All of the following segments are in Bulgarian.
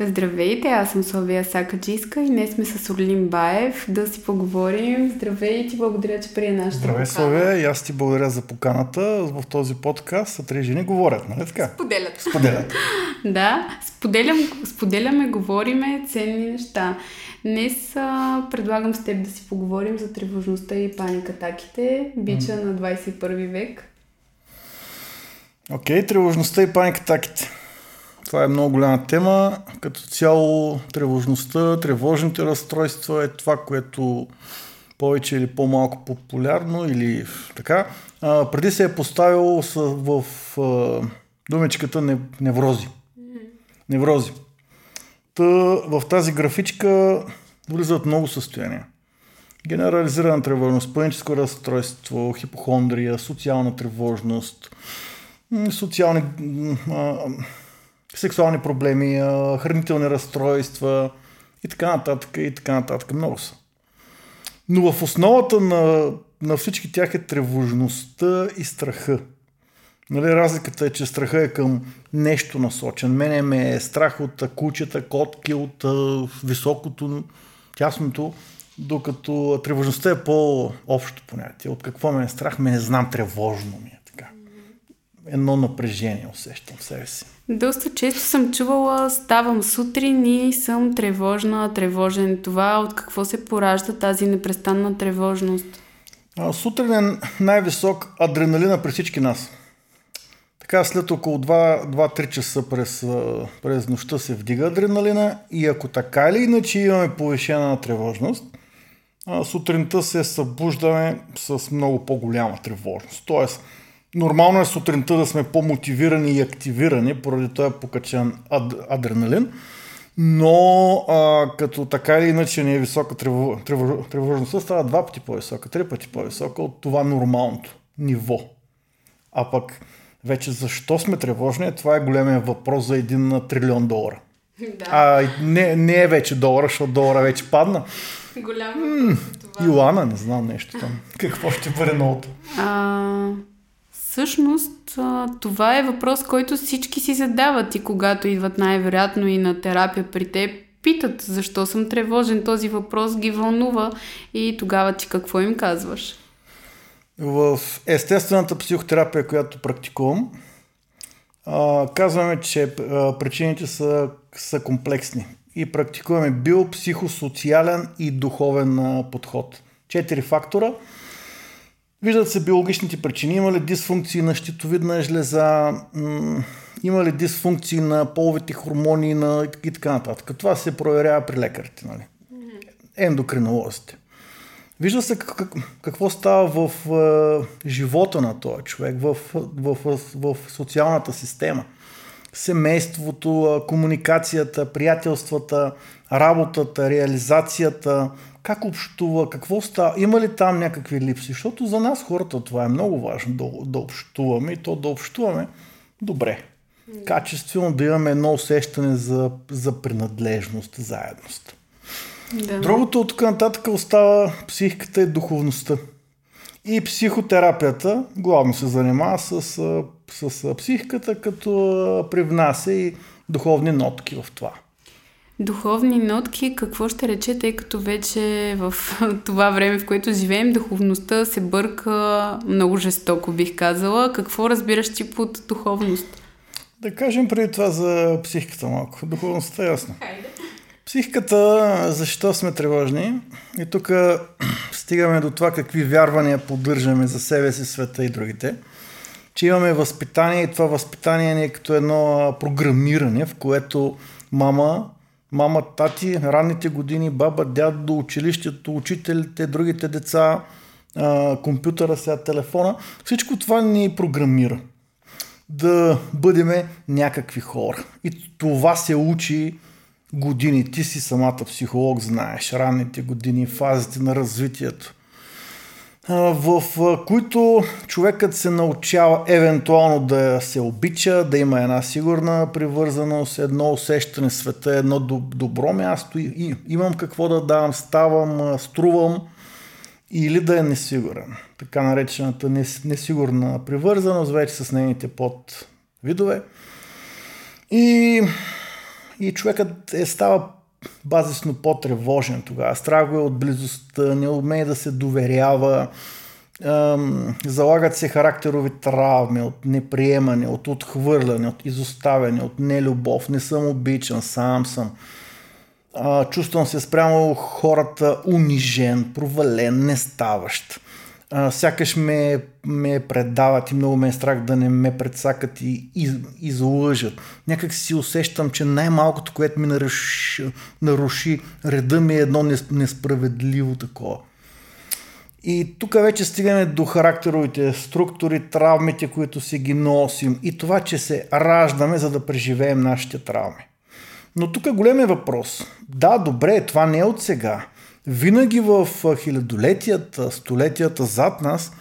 Здравейте, аз съм Славия Сакаджиска и днес сме с Орлин Баев да си поговорим. Здравей и ти благодаря, че прие нашата Здравей, Славия, и аз ти благодаря за поканата в този подкаст. А три жени говорят, нали така? Споделят. Споделят. да, споделям, споделяме, говориме ценни неща. Днес а, предлагам с теб да си поговорим за тревожността и паникатаките, бича mm. на 21 век. Окей, okay, тревожността и паникатаките. Това е много голяма тема. Като цяло тревожността, тревожните разстройства е това, което повече или по-малко популярно или така. А, преди се е поставил в, в, в думичката неврози. Неврози. Та, в тази графичка влизат много състояния. Генерализирана тревожност, паническо разстройство, хипохондрия, социална тревожност, социални а, сексуални проблеми, хранителни разстройства и така нататък, и така нататък. Много са. Но в основата на, на всички тях е тревожността и страха. Нали, разликата е, че страха е към нещо насочен. Мене ме е страх от кучета, котки, от високото, тясното, докато тревожността е по-общо понятие. От какво ме е страх, ме не знам, тревожно ми е. Едно напрежение усещам в себе си. Доста често съм чувала, ставам сутрин и съм тревожна, тревожен. Това от какво се поражда тази непрестанна тревожност? А, сутрин е най-висок адреналина при всички нас. Така след около 2-3 часа през, през нощта се вдига адреналина и ако така или иначе имаме повишена тревожност, сутринта се събуждаме с много по-голяма тревожност. Тоест, Нормално е сутринта да сме по-мотивирани и активирани поради този покачен ад, адреналин, но а, като така или иначе не е висока трево, трево, тревожността, става два пъти по-висока, три пъти по-висока от това нормалното ниво. А пък вече защо сме тревожни, това е големия въпрос за един на трилион долара. Да. А не, не е вече долара, защото долара вече падна. Голям. М- Йоана, не знам нещо там. Какво ще бъде новото? Всъщност, това е въпрос, който всички си задават и когато идват най-вероятно и на терапия при теб, питат защо съм тревожен. Този въпрос ги вълнува и тогава ти какво им казваш? В естествената психотерапия, която практикувам, казваме, че причините са, са комплексни и практикуваме биопсихосоциален и духовен подход. Четири фактора – Виждат се биологичните причини. Има ли дисфункции на щитовидна жлеза, има ли дисфункции на половите хормони на... и така нататък. Това се проверява при лекарите, нали? ендокринолозите. Вижда се как, какво става в е, живота на този човек, в, в, в, в социалната система. Семейството, комуникацията, приятелствата, работата, реализацията, как общува, какво става, има ли там някакви липси, защото за нас хората това е много важно да, да общуваме и то да общуваме добре. Качествено да имаме едно усещане за, за принадлежност, заедност. Да. Другото от тук нататък остава психиката и духовността. И психотерапията главно се занимава с, с, с психиката, като привнася и духовни нотки в това духовни нотки, какво ще рече, тъй като вече в това време, в което живеем, духовността се бърка много жестоко, бих казала. Какво разбираш ти под духовност? Да кажем преди това за психиката малко. Духовността е ясно. Психиката, защо сме тревожни? И тук стигаме до това какви вярвания поддържаме за себе си, света и другите. Че имаме възпитание и това възпитание ни е като едно програмиране, в което мама мама, тати, ранните години, баба, дядо, училището, учителите, другите деца, компютъра, сега телефона. Всичко това ни програмира да бъдеме някакви хора. И това се учи години. Ти си самата психолог, знаеш, ранните години, фазите на развитието в които човекът се научава евентуално да се обича, да има една сигурна привързаност, едно усещане света, едно добро място и имам какво да давам, ставам, струвам или да е несигурен. Така наречената несигурна привързаност, вече с нейните подвидове. И и човекът е става базисно по-тревожен тогава. Страх е от близостта, не умее да се доверява, залагат се характерови травми от неприемане, от отхвърляне, от изоставяне, от нелюбов, не съм обичан, сам съм. чувствам се спрямо хората унижен, провален, неставащ а, сякаш ме, ме предават и много ме е страх да не ме предсакат и из, излъжат. Някак си усещам, че най-малкото, което ми наруши, наруши реда ми е едно несправедливо такова. И тук вече стигаме до характеровите структури, травмите, които си ги носим и това, че се раждаме, за да преживеем нашите травми. Но тук е големия въпрос. Да, добре, това не е от сега. Винаги в хилядолетията, столетията зад нас,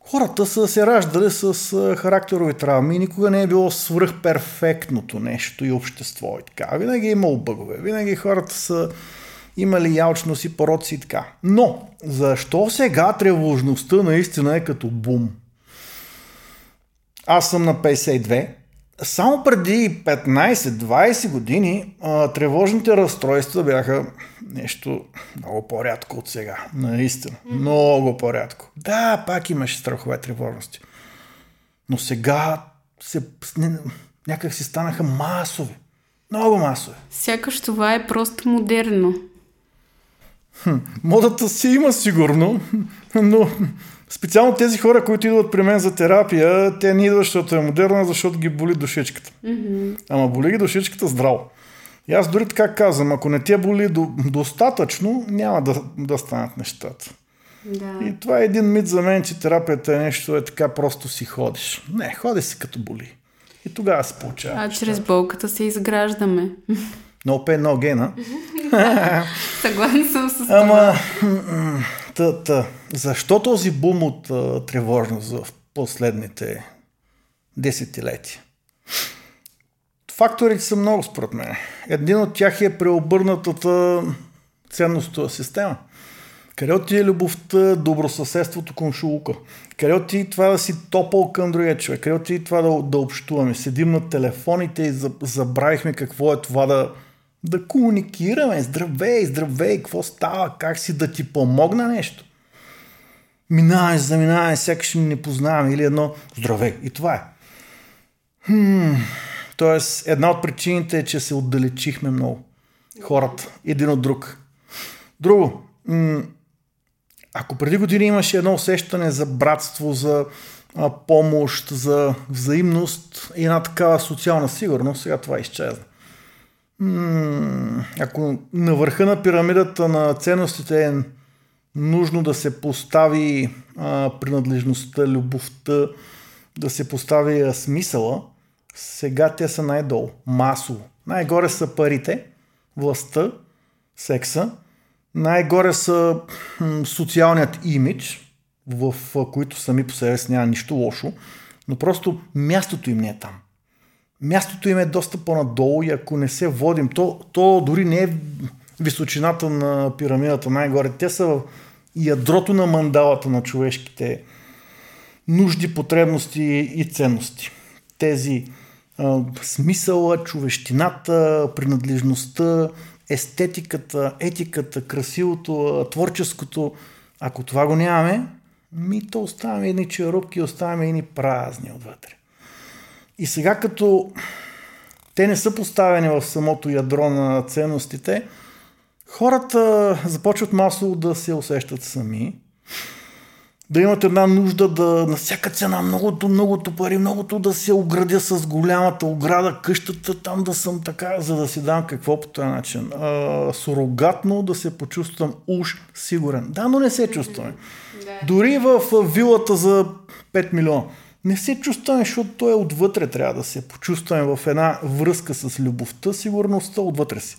хората са се раждали с характерови травми и никога не е било свръхперфектното нещо и общество и така. Винаги е имало бъгове, винаги хората са имали ялчност и пороци и така. Но, защо сега тревожността наистина е като бум? Аз съм на 52, само преди 15-20 години а, тревожните разстройства бяха нещо много по-рядко от сега. Наистина. Много по-рядко. Да, пак имаше страхове тревожности. Но сега се, някак си станаха масови. Много масови. Сякаш това е просто модерно. Хм, модата си има сигурно, но Специално тези хора, които идват при мен за терапия, те не идват, защото е модерна, защото ги боли душичката. Mm-hmm. Ама боли ги душичката здраво. И аз дори така казвам, ако не те боли до, достатъчно, няма да, да станат нещата. Да. И това е един мит за мен, че терапията е нещо, е така просто си ходиш. Не, ходи си като боли. И тогава се получава. А чрез болката се изграждаме. No pain, no gain, а? Съгласен съм с това. Ама, та, та, защо този бум от а, тревожност в последните десетилетия? Факторите са много според мен. Един от тях е преобърнатата ценностова система. Къде отиде е любовта, добросъседството, коншулука? Къде отиде това да си топъл към другия човек? Къде отиде това да, да общуваме? Седим на телефоните и забравихме какво е това да, да комуникираме. Здравей, здравей, какво става? Как си да ти помогна нещо? Минавай, заминавай, сякаш ми не познаваме или едно здравей. И това е. Хм, тоест, една от причините е, че се отдалечихме много. Хората, един от друг. Друго, м- ако преди години имаше едно усещане за братство, за помощ, за взаимност и една такава социална сигурност, сега това изчезна. Ако на върха на пирамидата на ценностите е нужно да се постави а, принадлежността, любовта, да се постави а, смисъла, сега те са най-долу, масово. Най-горе са парите, властта, секса, най-горе са м, социалният имидж, в които сами по себе си няма нищо лошо, но просто мястото им не е там. Мястото им е доста по-надолу и ако не се водим, то, то дори не е височината на пирамидата най-горе. Те са в ядрото на мандалата на човешките нужди, потребности и ценности. Тези а, смисъла, човещината, принадлежността, естетиката, етиката, красивото, творческото. Ако това го нямаме, ми то оставяме едни черупки, оставяме едни празни отвътре. И сега като те не са поставени в самото ядро на ценностите, хората започват масово да се усещат сами, да имат една нужда да на всяка цена многото, многото пари, многото да се оградя с голямата ограда, къщата там да съм така, за да си дам какво по този начин. А, сурогатно да се почувствам уж сигурен. Да, но не се чувстваме. Дори в вилата за 5 милиона. Не се чувстваме, защото той е отвътре трябва да се почувстваме в една връзка с любовта, сигурността отвътре си.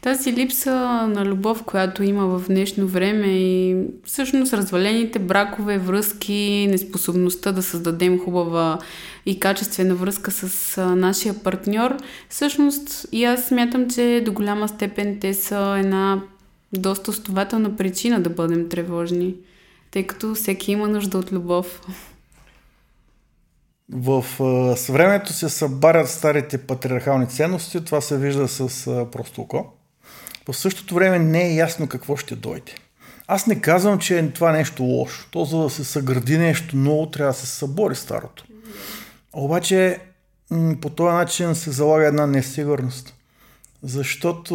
Тази липса на любов, която има в днешно време и всъщност развалените бракове, връзки, неспособността да създадем хубава и качествена връзка с нашия партньор, всъщност и аз смятам, че до голяма степен те са една доста основателна причина да бъдем тревожни, тъй като всеки има нужда от любов. В съвремето се събарят старите патриархални ценности, това се вижда с просто око. В същото време не е ясно какво ще дойде. Аз не казвам, че е това нещо лошо. То за да се съгради нещо ново, трябва да се събори старото. Обаче по този начин се залага една несигурност. Защото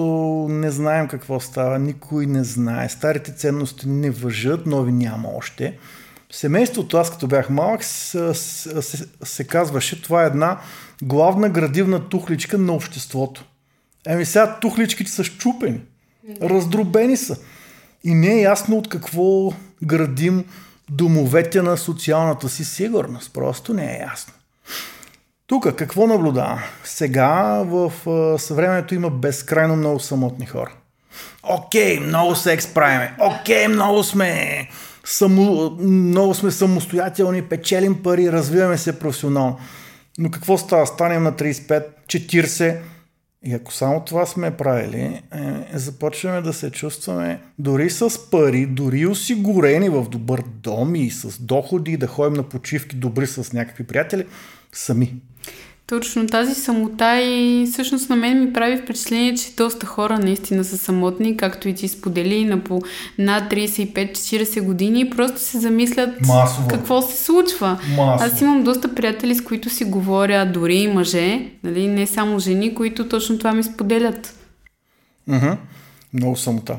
не знаем какво става, никой не знае. Старите ценности не въжат, нови няма още. Семейството, аз като бях малък, се, се, се казваше, това е една главна градивна тухличка на обществото. Еми сега тухличките са щупени, раздробени са. И не е ясно от какво градим домовете на социалната си сигурност. Просто не е ясно. Тук какво наблюдавам? Сега в съвремето има безкрайно много самотни хора. Окей, много секс правиме. Окей, много сме, само, много сме самостоятелни, печелим пари, развиваме се професионално. Но какво става? Станем на 35, 40, и ако само това сме правили, е, започваме да се чувстваме дори с пари, дори осигурени в добър дом и с доходи, да ходим на почивки добри с някакви приятели, сами. Точно тази самота и всъщност на мен ми прави впечатление, че доста хора наистина са самотни, както и ти сподели, на по над 35-40 години и просто се замислят Масово. какво се случва. Масово. Аз имам доста приятели, с които си говоря, дори и мъже, нали, не само жени, които точно това ми споделят. Mm-hmm. Много самота.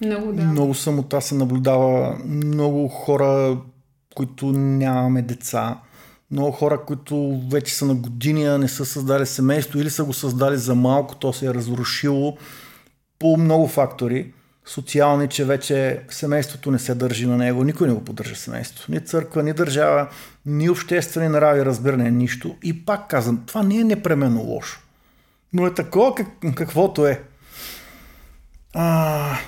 Много, да. Много самота се наблюдава. Много хора, които нямаме деца много хора, които вече са на години, а не са създали семейство или са го създали за малко, то се е разрушило по много фактори. Социални, че вече семейството не се държи на него, никой не го поддържа семейството. Ни църква, ни държава, ни обществени нрави, разбиране, нищо. И пак казвам, това не е непременно лошо. Но е такова как, каквото е. А,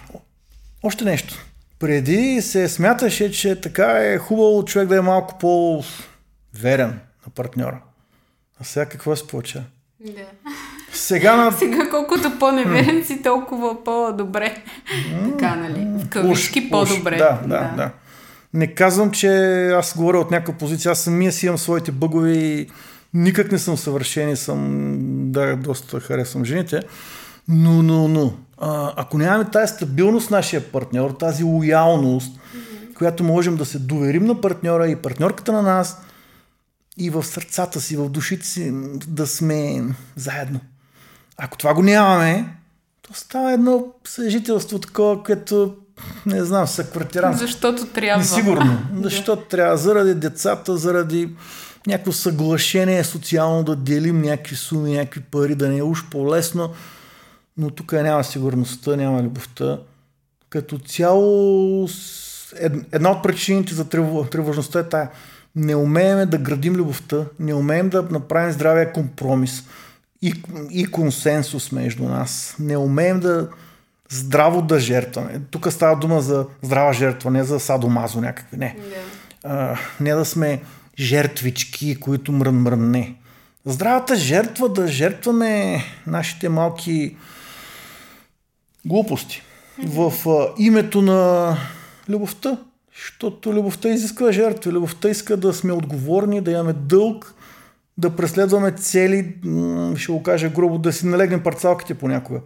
още нещо. Преди се смяташе, че така е хубаво човек да е малко по верен на партньора. А сега какво се получава? Да. Сега на... Сега колкото по-неверен си, толкова по-добре. така, нали? В кавички по-добре. Да, да, да, да. Не казвам, че аз говоря от някаква позиция. Аз самия си имам своите бъгове и никак не съм съвършен и съм, да, доста харесвам жените. Но, но, но, а, ако нямаме тази стабилност нашия партньор, тази лоялност, mm-hmm. която можем да се доверим на партньора и партньорката на нас, и в сърцата си, в душите си да сме заедно. Ако това го нямаме, то става едно съжителство такова, което не знам, са квартиран. Защото трябва. Несигурно. Защото трябва. Заради децата, заради някакво съглашение социално да делим някакви суми, някакви пари, да не е уж по-лесно. Но тук няма сигурността, няма любовта. Като цяло, една от причините за тревожността е тая не умеем да градим любовта, не умеем да направим здравия компромис и, и консенсус между нас. Не умеем да здраво да жертваме. Тук става дума за здрава жертва, не за садомазо някакви. Не. Yeah. А, не да сме жертвички, които мрън мрън. Не. Здравата жертва да жертваме нашите малки глупости в а, името на любовта. Защото любовта изисква жертви. Любовта иска да сме отговорни, да имаме дълг, да преследваме цели, ще го кажа грубо, да си налегнем парцалките понякога.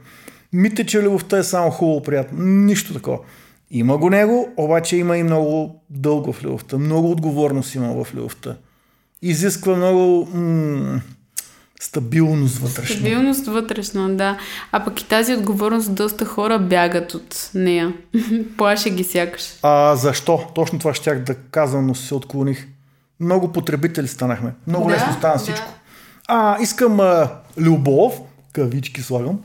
Мите, че любовта е само хубаво, приятно. Нищо такова. Има го него, обаче има и много дълго в любовта. Много отговорност има в любовта. Изисква много м- Стабилност вътрешна. Стабилност вътрешна, да. А пък и тази отговорност доста хора бягат от нея. Плаше ги сякаш. А защо? Точно това щях да казвам, но се отклоних. Много потребители станахме. Много да, лесно стана да. всичко. А, искам а, любов, кавички слагам.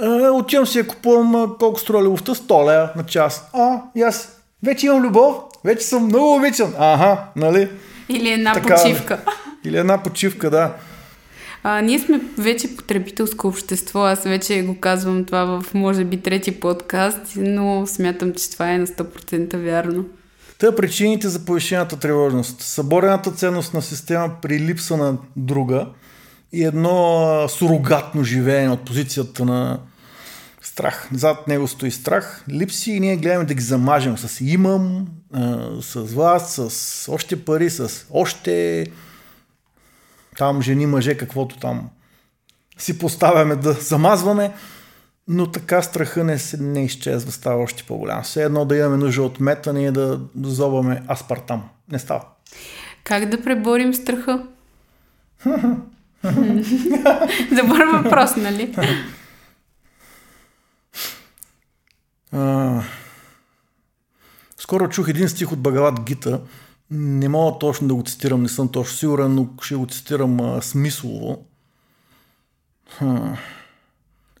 А, отивам си я купувам а, колко струва любовта, 100 лея на час. А, и аз вече имам любов, вече съм много обичан. Ага, нали? Или една така, почивка. Или една почивка, да. А, ние сме вече потребителско общество. Аз вече го казвам това в, може би, трети подкаст, но смятам, че това е на 100% вярно. Те причините за повишената тревожност. Съборената ценност на система при липса на друга и едно сурогатно живеене от позицията на страх. Зад него стои страх, липси и ние гледаме да ги замажем с имам, с вас, с още пари, с още там жени, мъже, каквото там си поставяме да замазваме, но така страха не, се, не изчезва, става още по-голям. Все едно да имаме нужда от метане и да зобваме аспартам. Не става. Как да преборим страха? Добър въпрос, нали? А, скоро чух един стих от Багалат Гита. Не мога точно да го цитирам, не съм точно сигурен, но ще го цитирам а, смислово. Ха.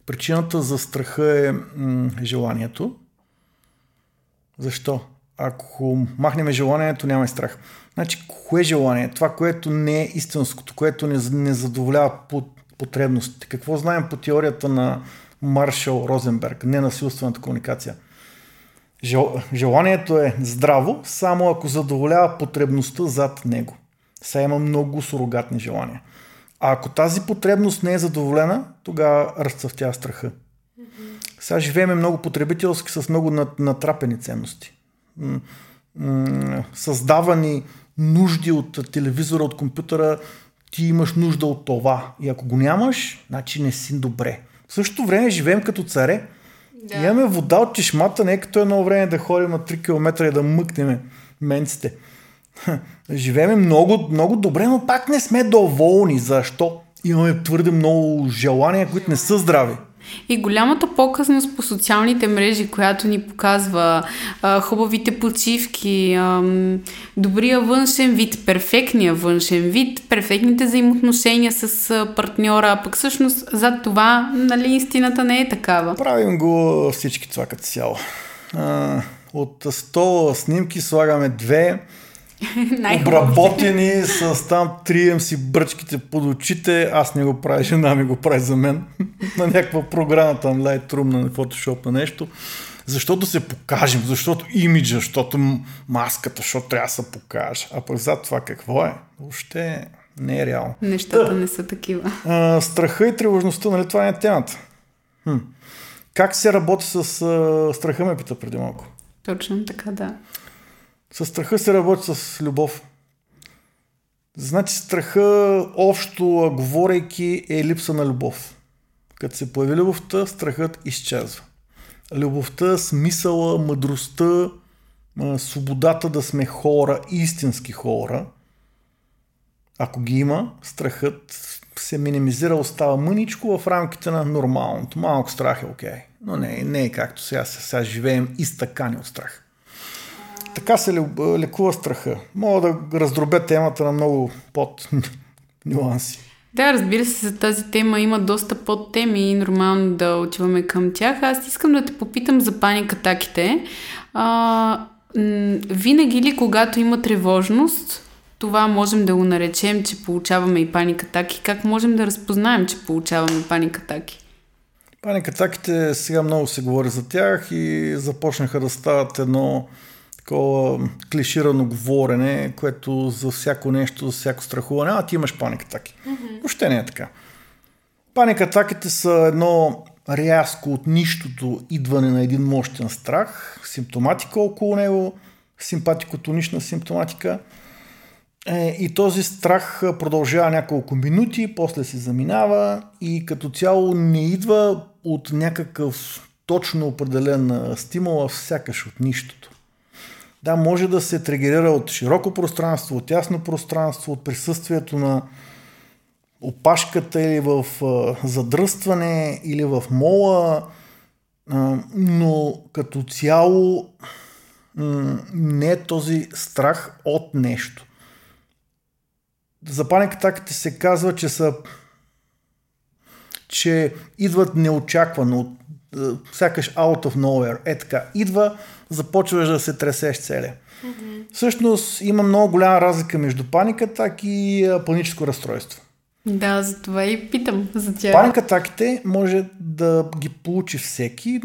Причината за страха е м- желанието. Защо? Ако махнем желанието, няма и страх. Значи, кое е желание? Това, което не е истинското, което не, не задоволява потребностите. Какво знаем по теорията на Маршал Розенберг, ненасилствената комуникация? Жел, желанието е здраво, само ако задоволява потребността зад него. Сега има много сурогатни желания. А ако тази потребност не е задоволена, тогава разцъфтява страха. Сега живееме много потребителски с много натрапени ценности. Създавани нужди от телевизора, от компютъра, ти имаш нужда от това. И ако го нямаш, значи не си добре. В същото време живеем като царе. Да. Имаме вода от чешмата, не е като едно време да ходим на 3 км и да мъкнем менците. Живееме много, много добре, но пак не сме доволни. Защо? Имаме твърде много желания, които не са здрави. И голямата показност по социалните мрежи, която ни показва а, хубавите почивки, а, добрия външен вид, перфектния външен вид, перфектните взаимоотношения с партньора, а пък всъщност зад това, нали, истината не е такава. Правим го всички това като цяло. А, от 100 снимки слагаме две, Обработени с там трием си бръчките под очите. Аз не го правя, жена ми го прави за мен. на някаква програма там, Lightroom, на Photoshop, на нещо. Защото се покажем, защото имиджа, защото маската, защото трябва да се покаже. А пък зад това какво е? Въобще не е реално. Нещата не са такива. А, страха и тревожността, нали това е темата? Хм. Как се работи с а, страха, ме пита преди малко. Точно така, да. С страха се работи с любов. Значи страха, общо говорейки, е липса на любов. Като се появи любовта, страхът изчезва. Любовта, смисъла, мъдростта, свободата да сме хора, истински хора, ако ги има, страхът се минимизира, остава мъничко в рамките на нормалното. Малко страх е окей, okay. но не, не е както сега, сега живеем изтъкани от страх така се лекува страха. Мога да раздробя темата на много под нюанси. Да, разбира се, за тази тема има доста подтеми и нормално да отиваме към тях. Аз искам да те попитам за паникатаките. А, винаги ли, когато има тревожност, това можем да го наречем, че получаваме и паникатаки? Как можем да разпознаем, че получаваме паникатаки? Паникатаките, сега много се говори за тях и започнаха да стават едно такова клиширано говорене, което за всяко нещо, за всяко страхуване, а ти имаш паникатаки. Mm-hmm. Въобще не е така. Паникатаките са едно рязко от нищото идване на един мощен страх, симптоматика около него, симпатико-тонична симптоматика. Е, и този страх продължава няколко минути, после се заминава и като цяло не идва от някакъв точно определен стимул, а сякаш от нищото. Да, може да се тригерира от широко пространство, от ясно пространство, от присъствието на опашката или в задръстване или в мола, но като цяло не е този страх от нещо. За паникатаките се казва, че са че идват неочаквано, от, сякаш out of nowhere. Е така, идва, започваш да се тресеш целия. Mm-hmm. Всъщност има много голяма разлика между паника так и паническо разстройство. Да, за това и питам за тях. Паникатаките може да ги получи всеки.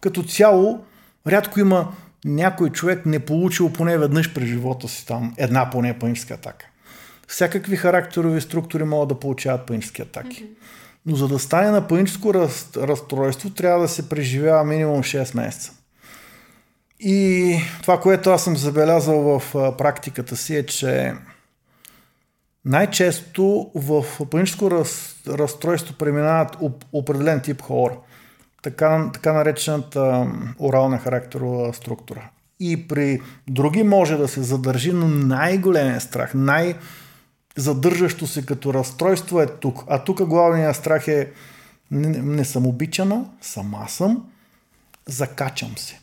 Като цяло, рядко има някой човек не получил поне веднъж през живота си там една поне паническа атака. Всякакви характерови структури могат да получават панически атаки. Mm-hmm. Но за да стане на паническо раз, разстройство, трябва да се преживява минимум 6 месеца. И това, което аз съм забелязал в практиката си е, че най-често в паническо раз, разстройство преминават определен тип хора. Така, така наречената орална характерова структура. И при други може да се задържи, но най-големия страх, най-задържащо се като разстройство е тук. А тук главният страх е не, не съм обичана, сама съм, закачам се.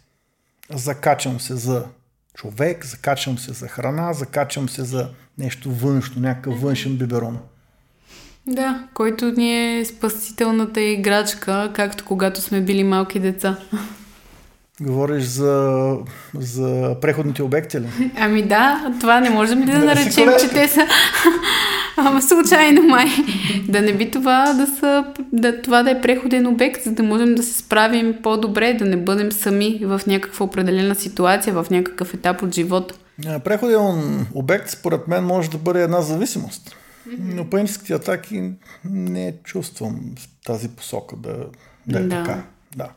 Закачам се за човек, закачам се за храна, закачам се за нещо външно, някакъв външен биберон. Да, който ни е спасителната играчка, както когато сме били малки деца. Говориш за, за преходните обекти ли? Ами да, това не можем ли да, да наречем, че те са Ама случайно май. Да не би това да, са, да, това да е преходен обект, за да можем да се справим по-добре, да не бъдем сами в някаква определена ситуация, в някакъв етап от живота. Преходен обект, според мен, може да бъде една зависимост. Но паническите атаки не чувствам тази посока да, да е да. така. Да.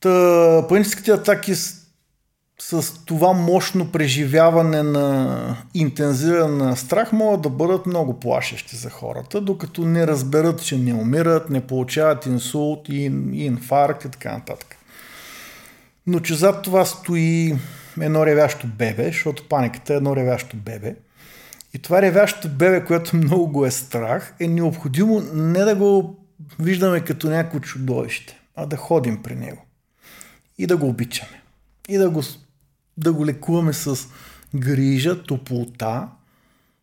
Та, паническите атаки с това мощно преживяване на интензивен страх могат да бъдат много плашещи за хората, докато не разберат, че не умират, не получават инсулт и инфаркт и така нататък. Но че зад това стои едно ревящо бебе, защото паниката е едно ревящо бебе. И това ревящо бебе, което много го е страх, е необходимо не да го виждаме като някакво чудовище, а да ходим при него. И да го обичаме. И да го да го лекуваме с грижа, топлота,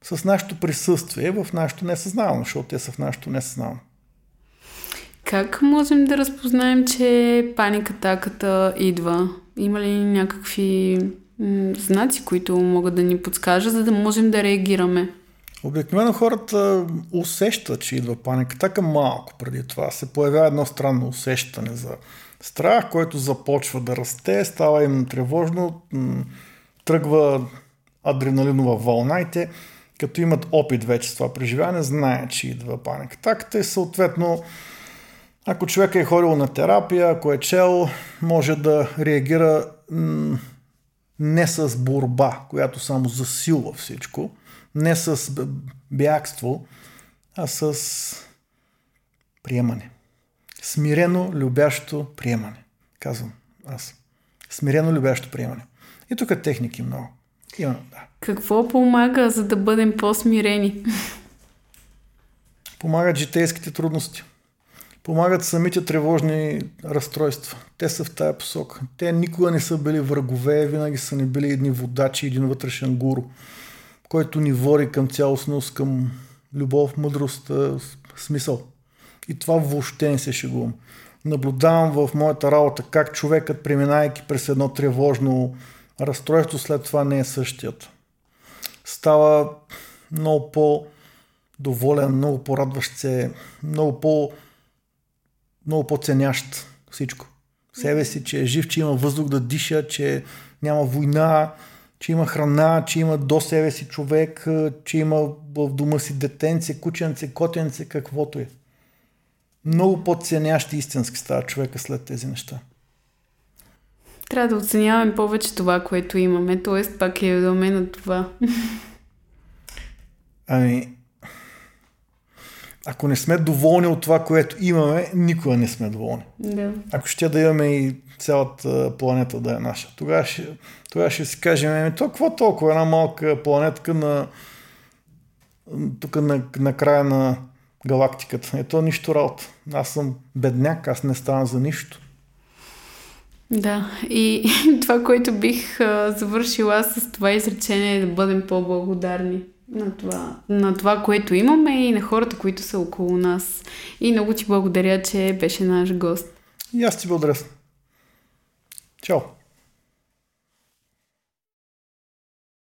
с нашето присъствие в нашето несъзнаване, защото те са в нашето несъзнаване. Как можем да разпознаем, че паникатаката идва? Има ли някакви м- знаци, които могат да ни подскажат, за да можем да реагираме? Обикновено хората усещат, че идва паникатака малко преди това. Се появява едно странно усещане за страх, който започва да расте, става им тревожно, тръгва адреналинова вълна и те, като имат опит вече с това преживяване, знаят, че идва паника. Таката и съответно, ако човек е ходил на терапия, ако е чел, може да реагира не с борба, която само засилва всичко, не с бягство, а с приемане. Смирено, любящо приемане. Казвам аз. Смирено, любящо приемане. И тук техники много. Има, да. Какво помага, за да бъдем по-смирени? Помагат житейските трудности. Помагат самите тревожни разстройства. Те са в тая посока. Те никога не са били врагове, винаги са ни били едни водачи, един вътрешен гуру, който ни води към цялостност, към любов, мъдрост, смисъл. И това въобще не се шегувам. Наблюдавам в моята работа как човекът, преминайки през едно тревожно разстройство, след това не е същият. Става много по-доволен, много по-радващ се, много, по, много по-ценящ всичко. Себе си, че е жив, че има въздух да диша, че няма война, че има храна, че има до себе си човек, че има в дома си детенце, кученце, котенце, каквото е много по-ценящ и истински става човека след тези неща. Трябва да оценяваме повече това, което имаме, т.е. пак е доме на това. Ами, ако не сме доволни от това, което имаме, никога не сме доволни. Да. Ако ще да имаме и цялата планета да е наша, тогава ще, тогава ще си кажем, ами то какво толкова една малка планетка на тук на, на края на галактиката. Ето нищо работа. Аз съм бедняк, аз не ставам за нищо. Да, и това, което бих а, завършила с това изречение е да бъдем по-благодарни на това, на това, което имаме и на хората, които са около нас. И много ти благодаря, че беше наш гост. И аз ти благодаря. Чао!